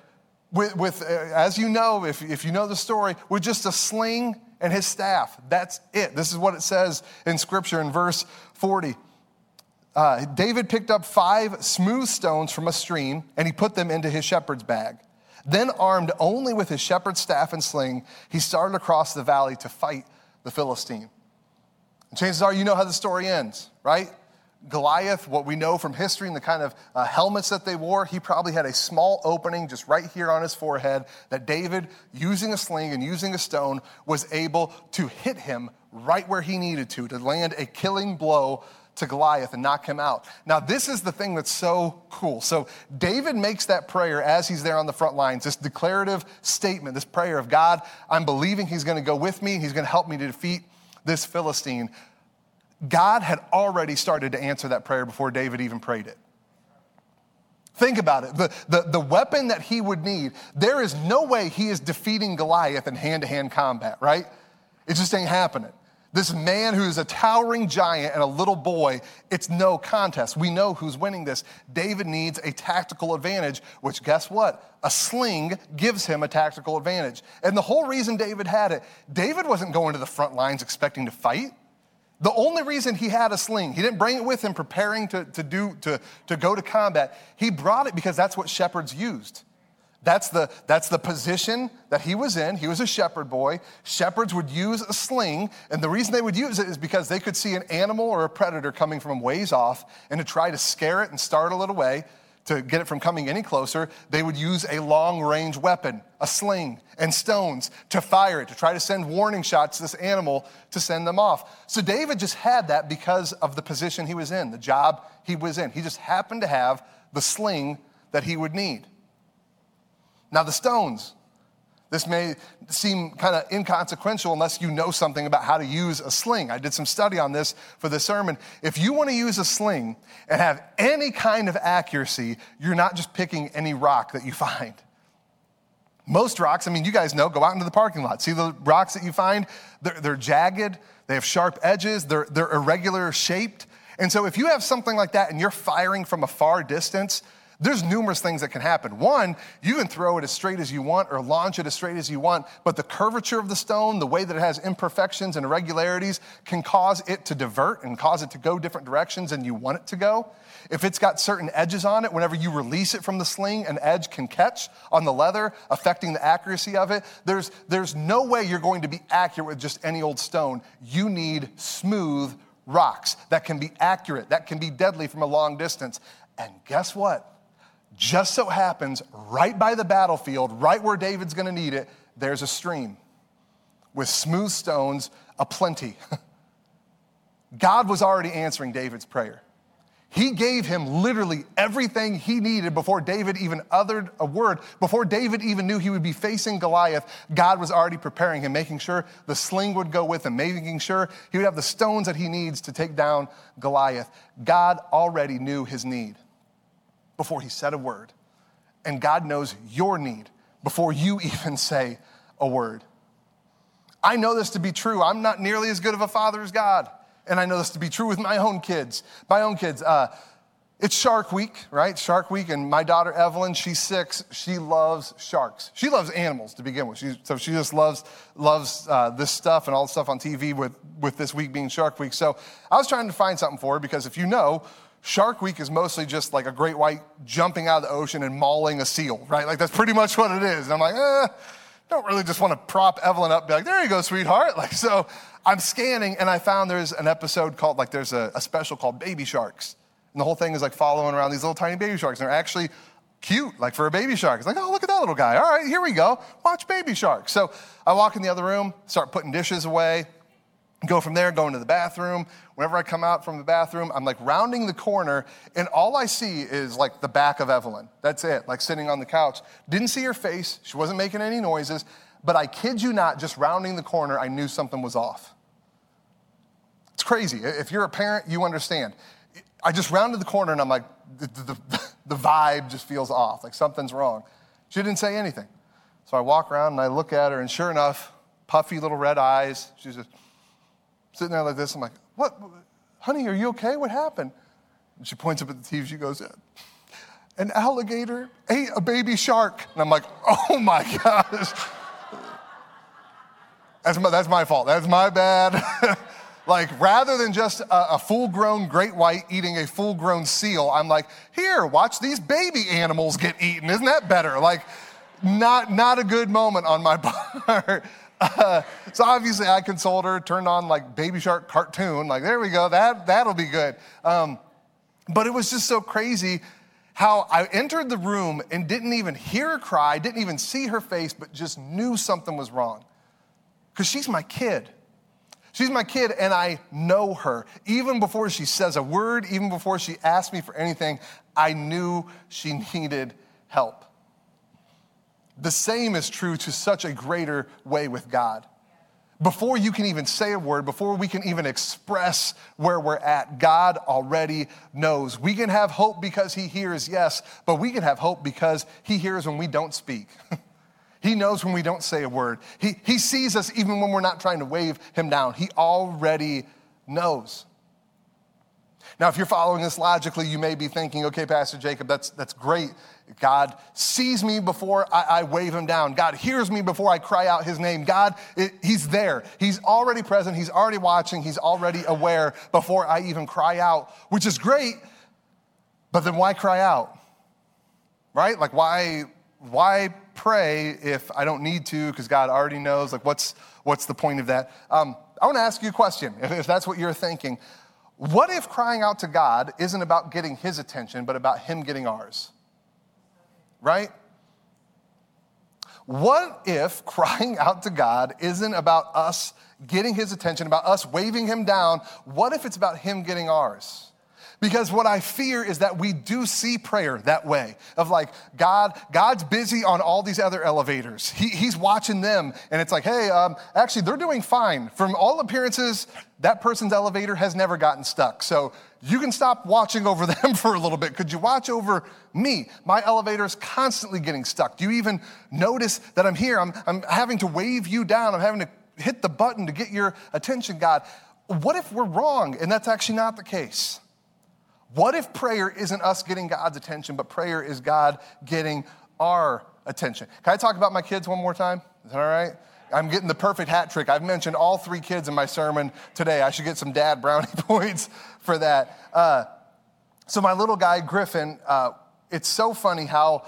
with, with uh, as you know, if, if you know the story, with just a sling and his staff. That's it. This is what it says in scripture in verse 40. Uh, David picked up five smooth stones from a stream and he put them into his shepherd's bag. Then, armed only with his shepherd's staff and sling, he started across the valley to fight the Philistine. And chances are you know how the story ends, right? Goliath, what we know from history and the kind of uh, helmets that they wore, he probably had a small opening just right here on his forehead that David, using a sling and using a stone, was able to hit him right where he needed to, to land a killing blow to Goliath and knock him out. Now, this is the thing that's so cool. So, David makes that prayer as he's there on the front lines, this declarative statement, this prayer of God, I'm believing he's going to go with me, he's going to help me to defeat this Philistine. God had already started to answer that prayer before David even prayed it. Think about it. The, the, the weapon that he would need, there is no way he is defeating Goliath in hand to hand combat, right? It just ain't happening. This man who's a towering giant and a little boy, it's no contest. We know who's winning this. David needs a tactical advantage, which guess what? A sling gives him a tactical advantage. And the whole reason David had it, David wasn't going to the front lines expecting to fight. The only reason he had a sling, he didn't bring it with him preparing to, to, do, to, to go to combat. He brought it because that's what shepherds used. That's the, that's the position that he was in. He was a shepherd boy. Shepherds would use a sling, and the reason they would use it is because they could see an animal or a predator coming from ways off, and to try to scare it and startle it away, to get it from coming any closer, they would use a long range weapon, a sling, and stones to fire it, to try to send warning shots to this animal to send them off. So David just had that because of the position he was in, the job he was in. He just happened to have the sling that he would need. Now, the stones. This may seem kind of inconsequential unless you know something about how to use a sling. I did some study on this for the sermon. If you want to use a sling and have any kind of accuracy, you're not just picking any rock that you find. Most rocks, I mean, you guys know, go out into the parking lot. See the rocks that you find? They're, they're jagged, they have sharp edges, they're, they're irregular shaped. And so if you have something like that and you're firing from a far distance, there's numerous things that can happen. One, you can throw it as straight as you want or launch it as straight as you want, but the curvature of the stone, the way that it has imperfections and irregularities, can cause it to divert and cause it to go different directions than you want it to go. If it's got certain edges on it, whenever you release it from the sling, an edge can catch on the leather, affecting the accuracy of it. There's, there's no way you're going to be accurate with just any old stone. You need smooth rocks that can be accurate, that can be deadly from a long distance. And guess what? Just so happens, right by the battlefield, right where David's gonna need it, there's a stream with smooth stones aplenty. God was already answering David's prayer. He gave him literally everything he needed before David even uttered a word. Before David even knew he would be facing Goliath, God was already preparing him, making sure the sling would go with him, making sure he would have the stones that he needs to take down Goliath. God already knew his need before he said a word. And God knows your need before you even say a word. I know this to be true. I'm not nearly as good of a father as God. And I know this to be true with my own kids. My own kids. Uh, it's Shark Week, right? Shark Week, and my daughter Evelyn, she's six. She loves sharks. She loves animals to begin with. She, so she just loves loves uh, this stuff and all the stuff on TV with with this week being Shark Week. So I was trying to find something for her because if you know, Shark Week is mostly just like a great white jumping out of the ocean and mauling a seal, right? Like that's pretty much what it is. And I'm like, eh, don't really just want to prop Evelyn up, be like, there you go, sweetheart. Like, so I'm scanning and I found there's an episode called, like, there's a, a special called Baby Sharks. And the whole thing is like following around these little tiny baby sharks. And they're actually cute, like for a baby shark. It's like, oh, look at that little guy. All right, here we go. Watch Baby Shark. So I walk in the other room, start putting dishes away, go from there, go into the bathroom. Whenever I come out from the bathroom, I'm like rounding the corner, and all I see is like the back of Evelyn. That's it, like sitting on the couch. Didn't see her face, she wasn't making any noises, but I kid you not, just rounding the corner, I knew something was off. It's crazy. If you're a parent, you understand. I just rounded the corner and I'm like, the, the, the vibe just feels off, like something's wrong. She didn't say anything. So I walk around and I look at her, and sure enough, puffy little red eyes. She's just, sitting there like this. I'm like, what? Honey, are you okay? What happened? And she points up at the TV. She goes, an alligator ate a baby shark. And I'm like, oh my gosh. That's my, that's my fault. That's my bad. like, rather than just a, a full grown great white eating a full grown seal, I'm like, here, watch these baby animals get eaten. Isn't that better? Like, not, not a good moment on my part. Uh, so obviously I consoled her, turned on like Baby Shark cartoon, like there we go, that, that'll be good. Um, but it was just so crazy how I entered the room and didn't even hear her cry, didn't even see her face, but just knew something was wrong. Because she's my kid. She's my kid, and I know her. Even before she says a word, even before she asks me for anything, I knew she needed help. The same is true to such a greater way with God. Before you can even say a word, before we can even express where we're at, God already knows. We can have hope because He hears, yes, but we can have hope because He hears when we don't speak. he knows when we don't say a word. He, he sees us even when we're not trying to wave Him down. He already knows. Now, if you're following this logically, you may be thinking, okay, Pastor Jacob, that's, that's great. God sees me before I, I wave him down. God hears me before I cry out his name. God, it, he's there. He's already present. He's already watching. He's already aware before I even cry out, which is great. But then why cry out? Right? Like, why, why pray if I don't need to because God already knows? Like, what's, what's the point of that? Um, I want to ask you a question, if, if that's what you're thinking. What if crying out to God isn't about getting his attention, but about him getting ours? Right? What if crying out to God isn't about us getting his attention, about us waving him down? What if it's about him getting ours? Because what I fear is that we do see prayer that way of like, God, God's busy on all these other elevators. He, he's watching them, and it's like, hey, um, actually, they're doing fine. From all appearances, that person's elevator has never gotten stuck. So you can stop watching over them for a little bit. Could you watch over me? My elevator is constantly getting stuck. Do you even notice that I'm here? I'm, I'm having to wave you down. I'm having to hit the button to get your attention, God. What if we're wrong and that's actually not the case? What if prayer isn't us getting God's attention, but prayer is God getting our attention? Can I talk about my kids one more time? Is that all right? I'm getting the perfect hat trick. I've mentioned all three kids in my sermon today. I should get some dad brownie points for that. Uh, so, my little guy, Griffin, uh, it's so funny how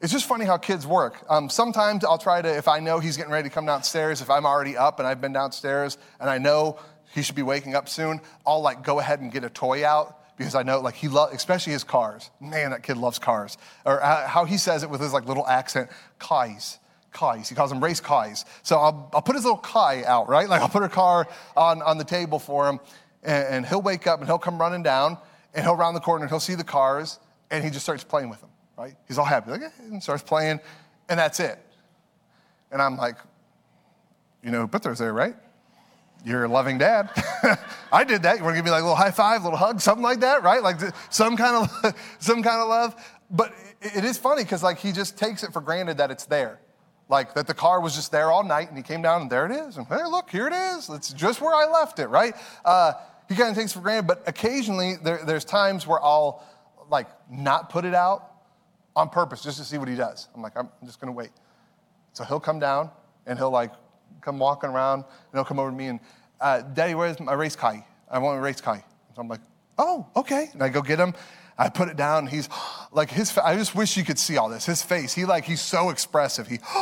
it's just funny how kids work. Um, sometimes I'll try to, if I know he's getting ready to come downstairs, if I'm already up and I've been downstairs and I know he should be waking up soon, I'll like go ahead and get a toy out because I know like he loves, especially his cars. Man, that kid loves cars. Or how he says it with his like little accent, kais. Kais. He calls them race kais. So I'll, I'll put his little kai out, right? Like I'll put a car on, on the table for him and, and he'll wake up and he'll come running down and he'll round the corner and he'll see the cars and he just starts playing with them, right? He's all happy, like, eh, and starts playing and that's it. And I'm like, you know, Butler's there, right? You're a loving dad. I did that. You want to give me like a little high five, a little hug, something like that, right? Like some kind of some kind of love. But it is funny because like he just takes it for granted that it's there. Like that the car was just there all night and he came down and there it is. And hey, look, here it is. It's just where I left it, right? Uh, he kind of takes for granted, but occasionally there, there's times where I'll like not put it out on purpose just to see what he does. I'm like, I'm just gonna wait. So he'll come down and he'll like come walking around, and he'll come over to me and, uh, Daddy, where's my race kai? I want my race kai. So I'm like, oh, okay. And I go get him. I put it down. He's like his. I just wish you could see all this. His face. He like he's so expressive. He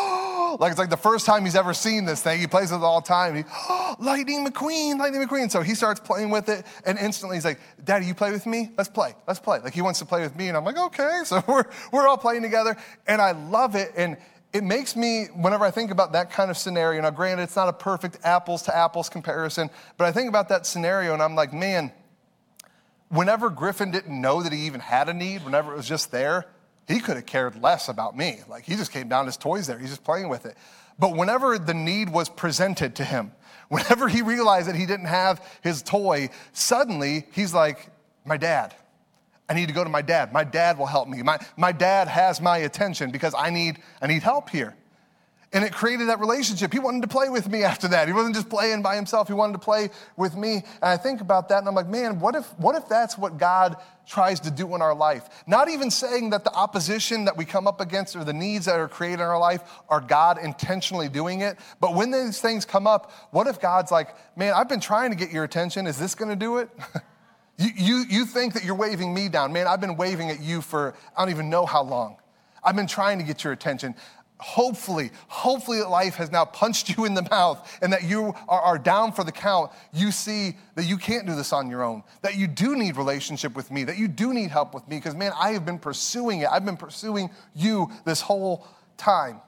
like it's like the first time he's ever seen this thing. He plays with it all the time. He Lightning McQueen, Lightning McQueen. So he starts playing with it, and instantly he's like, "Daddy, you play with me? Let's play. Let's play." Like he wants to play with me, and I'm like, "Okay." So we're we're all playing together, and I love it. And it makes me, whenever I think about that kind of scenario, now granted, it's not a perfect apples to apples comparison, but I think about that scenario and I'm like, man, whenever Griffin didn't know that he even had a need, whenever it was just there, he could have cared less about me. Like he just came down, his toys there, he's just playing with it. But whenever the need was presented to him, whenever he realized that he didn't have his toy, suddenly he's like, my dad. I need to go to my dad. My dad will help me. My, my dad has my attention because I need, I need help here. And it created that relationship. He wanted to play with me after that. He wasn't just playing by himself, he wanted to play with me. And I think about that and I'm like, man, what if, what if that's what God tries to do in our life? Not even saying that the opposition that we come up against or the needs that are created in our life are God intentionally doing it. But when these things come up, what if God's like, man, I've been trying to get your attention. Is this gonna do it? You, you, you think that you're waving me down. Man, I've been waving at you for I don't even know how long. I've been trying to get your attention. Hopefully, hopefully that life has now punched you in the mouth and that you are, are down for the count. You see that you can't do this on your own, that you do need relationship with me, that you do need help with me, because man, I have been pursuing it. I've been pursuing you this whole time.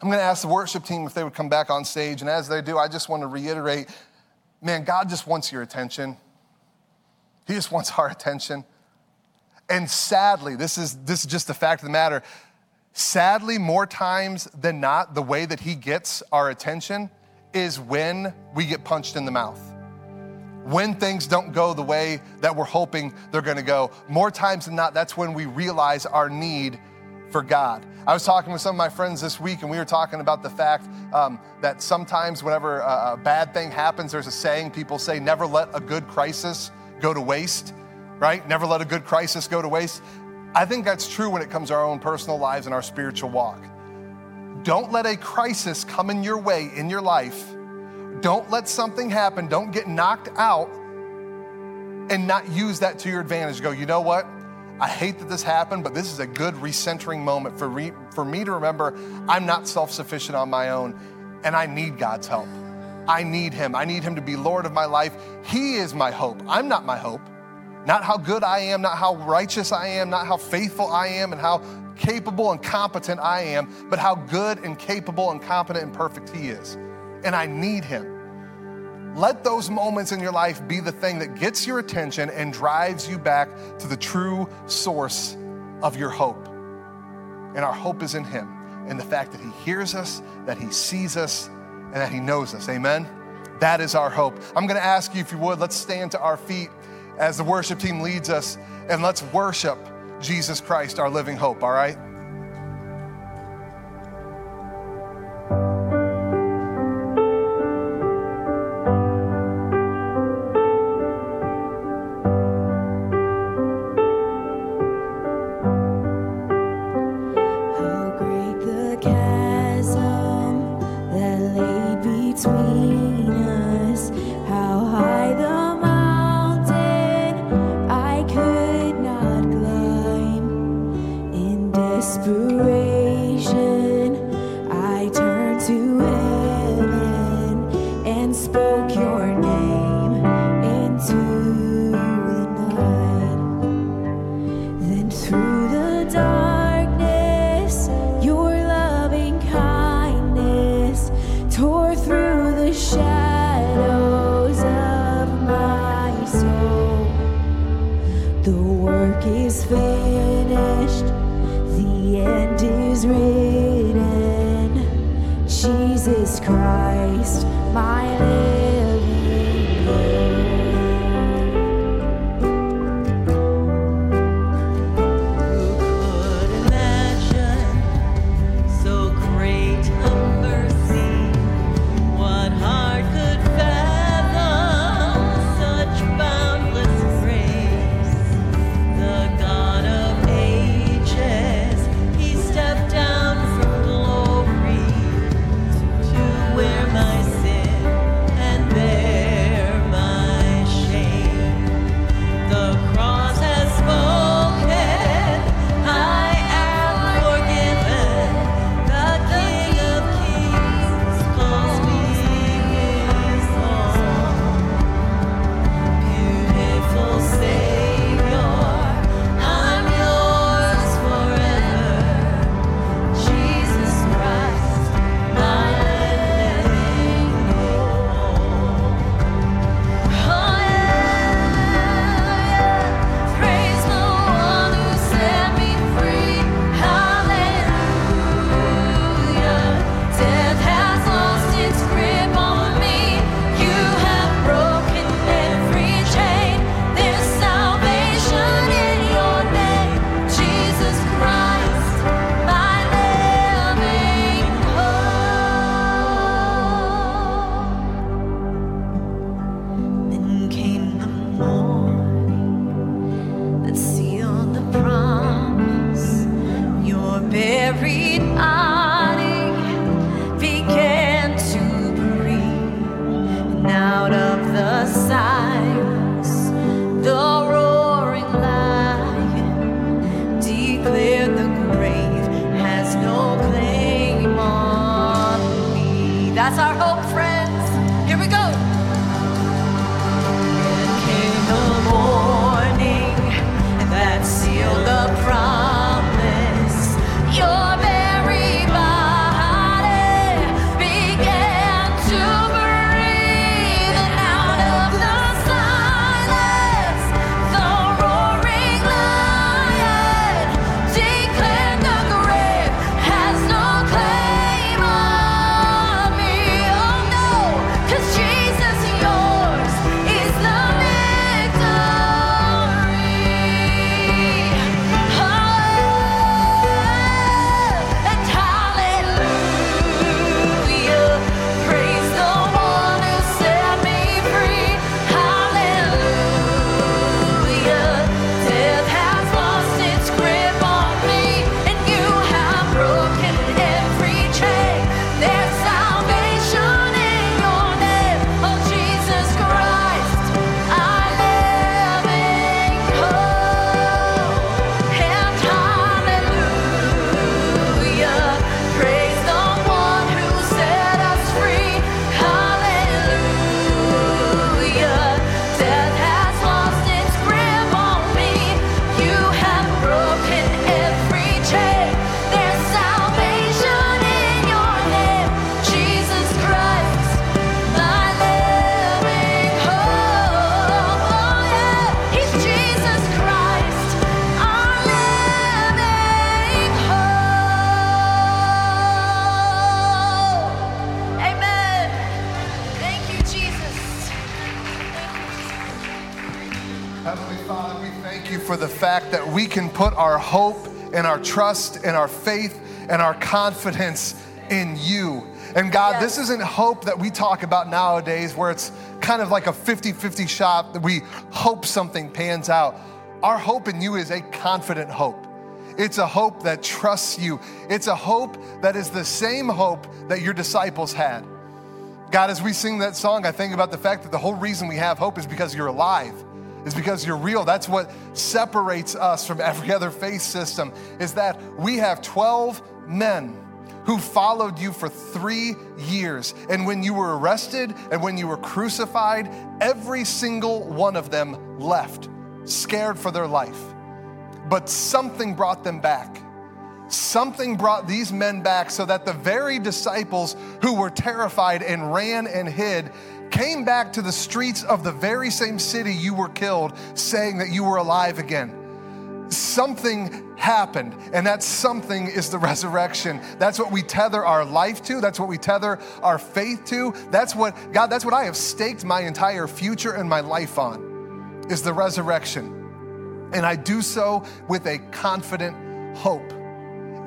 I'm going to ask the worship team if they would come back on stage. And as they do, I just want to reiterate man, God just wants your attention. He just wants our attention. And sadly, this is, this is just the fact of the matter. Sadly, more times than not, the way that he gets our attention is when we get punched in the mouth. When things don't go the way that we're hoping they're gonna go. More times than not, that's when we realize our need for God. I was talking with some of my friends this week, and we were talking about the fact um, that sometimes, whenever a, a bad thing happens, there's a saying people say, never let a good crisis go to waste, right? Never let a good crisis go to waste. I think that's true when it comes to our own personal lives and our spiritual walk. Don't let a crisis come in your way in your life. Don't let something happen. Don't get knocked out and not use that to your advantage. Go, you know what? I hate that this happened, but this is a good recentering moment for, re- for me to remember I'm not self sufficient on my own and I need God's help. I need him. I need him to be Lord of my life. He is my hope. I'm not my hope. Not how good I am, not how righteous I am, not how faithful I am, and how capable and competent I am, but how good and capable and competent and perfect He is. And I need Him. Let those moments in your life be the thing that gets your attention and drives you back to the true source of your hope. And our hope is in Him, in the fact that He hears us, that He sees us, and that He knows us. Amen? That is our hope. I'm going to ask you, if you would, let's stand to our feet as the worship team leads us and let's worship Jesus Christ, our living hope, all right? can put our hope and our trust and our faith and our confidence in you. And God, yes. this isn't hope that we talk about nowadays where it's kind of like a 50 50 shot that we hope something pans out. Our hope in you is a confident hope. It's a hope that trusts you. It's a hope that is the same hope that your disciples had. God, as we sing that song, I think about the fact that the whole reason we have hope is because you're alive is because you're real. That's what separates us from every other faith system, is that we have 12 men who followed you for three years. And when you were arrested and when you were crucified, every single one of them left, scared for their life. But something brought them back. Something brought these men back so that the very disciples who were terrified and ran and hid came back to the streets of the very same city you were killed, saying that you were alive again something happened, and that something is the resurrection. That's what we tether our life to, that's what we tether our faith to. That's what, God, that's what I have staked my entire future and my life on, is the resurrection. And I do so with a confident hope.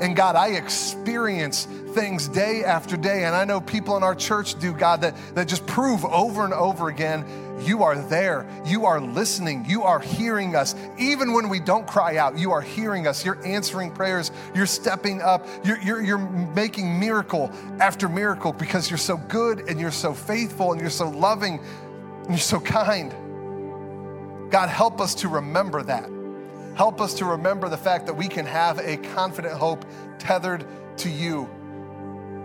And God, I experience things day after day, and I know people in our church do, God, that, that just prove over and over again you are there. You are listening. You are hearing us. Even when we don't cry out, you are hearing us. You're answering prayers. You're stepping up. You're, you're, you're making miracle after miracle because you're so good and you're so faithful and you're so loving and you're so kind. God, help us to remember that. Help us to remember the fact that we can have a confident hope tethered to you.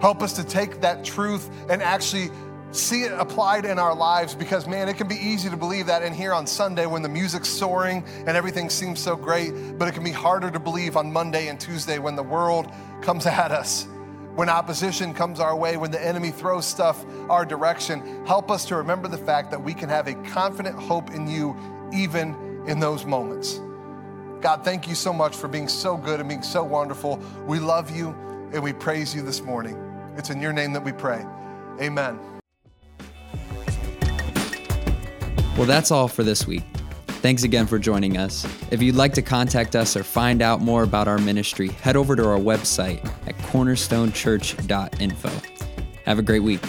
Help us to take that truth and actually see it applied in our lives because, man, it can be easy to believe that in here on Sunday when the music's soaring and everything seems so great, but it can be harder to believe on Monday and Tuesday when the world comes at us, when opposition comes our way, when the enemy throws stuff our direction. Help us to remember the fact that we can have a confident hope in you even in those moments. God, thank you so much for being so good and being so wonderful. We love you and we praise you this morning. It's in your name that we pray. Amen. Well, that's all for this week. Thanks again for joining us. If you'd like to contact us or find out more about our ministry, head over to our website at cornerstonechurch.info. Have a great week.